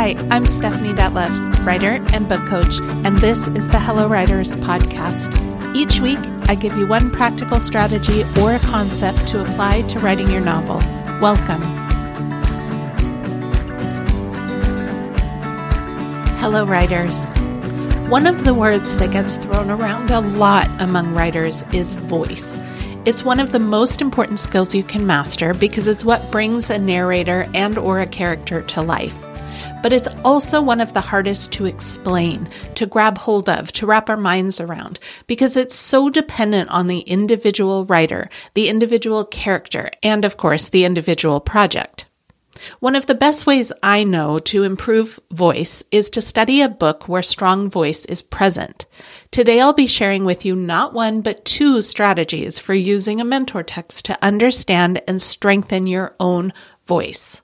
Hi, I'm Stephanie Detlefs, writer and book coach, and this is the Hello Writers podcast. Each week, I give you one practical strategy or a concept to apply to writing your novel. Welcome. Hello, writers. One of the words that gets thrown around a lot among writers is voice. It's one of the most important skills you can master because it's what brings a narrator and or a character to life. But it's also one of the hardest to explain, to grab hold of, to wrap our minds around because it's so dependent on the individual writer, the individual character, and of course, the individual project. One of the best ways I know to improve voice is to study a book where strong voice is present. Today I'll be sharing with you not one, but two strategies for using a mentor text to understand and strengthen your own voice.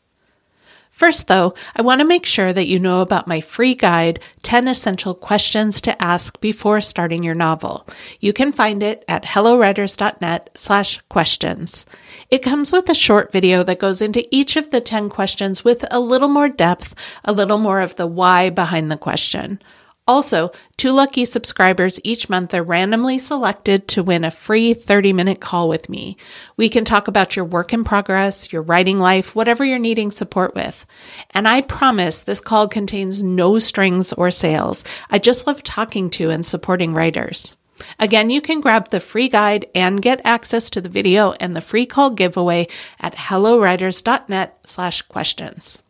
First, though, I want to make sure that you know about my free guide, 10 Essential Questions to Ask Before Starting Your Novel. You can find it at hellowriters.net slash questions. It comes with a short video that goes into each of the 10 questions with a little more depth, a little more of the why behind the question. Also, two lucky subscribers each month are randomly selected to win a free 30 minute call with me. We can talk about your work in progress, your writing life, whatever you're needing support with. And I promise this call contains no strings or sales. I just love talking to and supporting writers. Again, you can grab the free guide and get access to the video and the free call giveaway at hellowriters.net slash questions.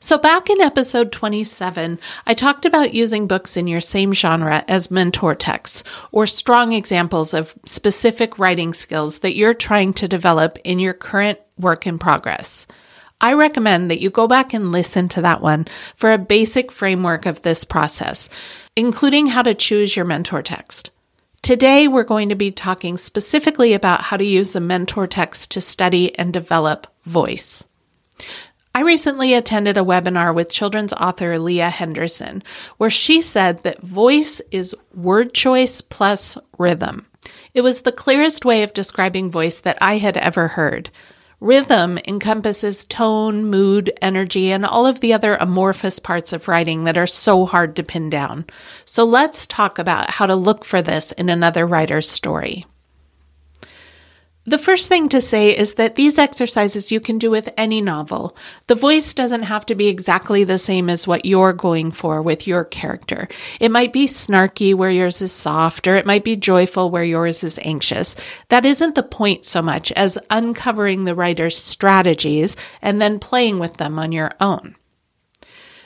So, back in episode 27, I talked about using books in your same genre as mentor texts or strong examples of specific writing skills that you're trying to develop in your current work in progress. I recommend that you go back and listen to that one for a basic framework of this process, including how to choose your mentor text. Today, we're going to be talking specifically about how to use a mentor text to study and develop voice. I recently attended a webinar with children's author Leah Henderson, where she said that voice is word choice plus rhythm. It was the clearest way of describing voice that I had ever heard. Rhythm encompasses tone, mood, energy, and all of the other amorphous parts of writing that are so hard to pin down. So let's talk about how to look for this in another writer's story. The first thing to say is that these exercises you can do with any novel. The voice doesn't have to be exactly the same as what you're going for with your character. It might be snarky where yours is soft, or it might be joyful where yours is anxious. That isn't the point so much as uncovering the writer's strategies and then playing with them on your own.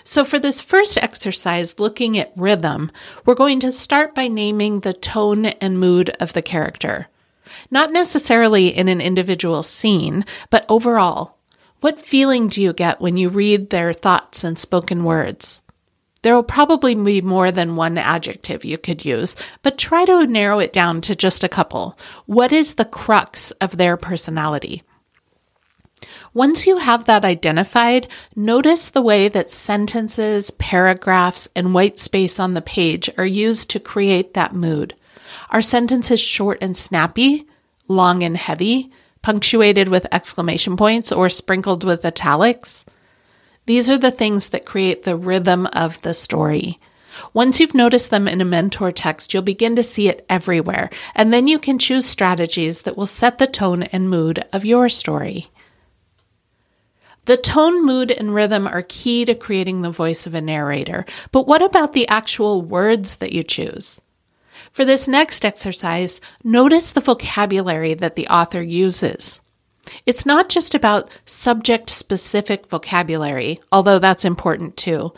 So for this first exercise, looking at rhythm, we're going to start by naming the tone and mood of the character. Not necessarily in an individual scene, but overall. What feeling do you get when you read their thoughts and spoken words? There will probably be more than one adjective you could use, but try to narrow it down to just a couple. What is the crux of their personality? Once you have that identified, notice the way that sentences, paragraphs, and white space on the page are used to create that mood. Are sentences short and snappy, long and heavy, punctuated with exclamation points, or sprinkled with italics? These are the things that create the rhythm of the story. Once you've noticed them in a mentor text, you'll begin to see it everywhere, and then you can choose strategies that will set the tone and mood of your story. The tone, mood, and rhythm are key to creating the voice of a narrator, but what about the actual words that you choose? For this next exercise, notice the vocabulary that the author uses. It's not just about subject specific vocabulary, although that's important too.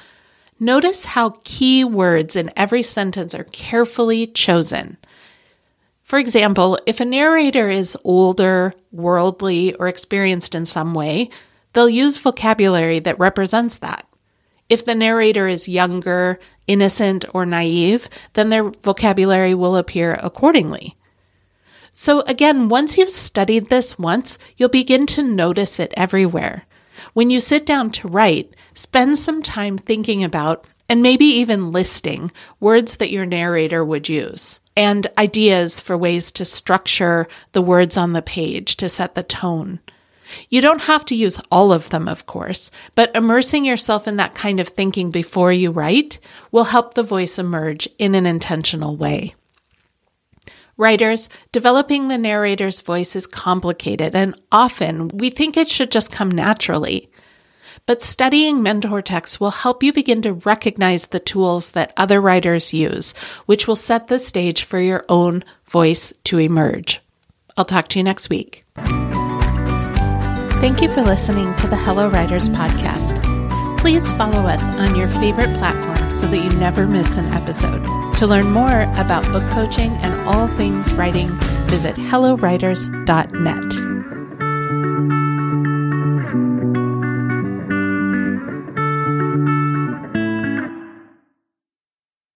Notice how key words in every sentence are carefully chosen. For example, if a narrator is older, worldly, or experienced in some way, they'll use vocabulary that represents that. If the narrator is younger, innocent, or naive, then their vocabulary will appear accordingly. So again, once you've studied this once, you'll begin to notice it everywhere. When you sit down to write, spend some time thinking about and maybe even listing words that your narrator would use and ideas for ways to structure the words on the page to set the tone. You don't have to use all of them, of course, but immersing yourself in that kind of thinking before you write will help the voice emerge in an intentional way. Writers, developing the narrator's voice is complicated and often we think it should just come naturally. But studying mentor texts will help you begin to recognize the tools that other writers use, which will set the stage for your own voice to emerge. I'll talk to you next week. Thank you for listening to the Hello Writers podcast. Please follow us on your favorite platform so that you never miss an episode. To learn more about book coaching and all things writing, visit hellowriters.net.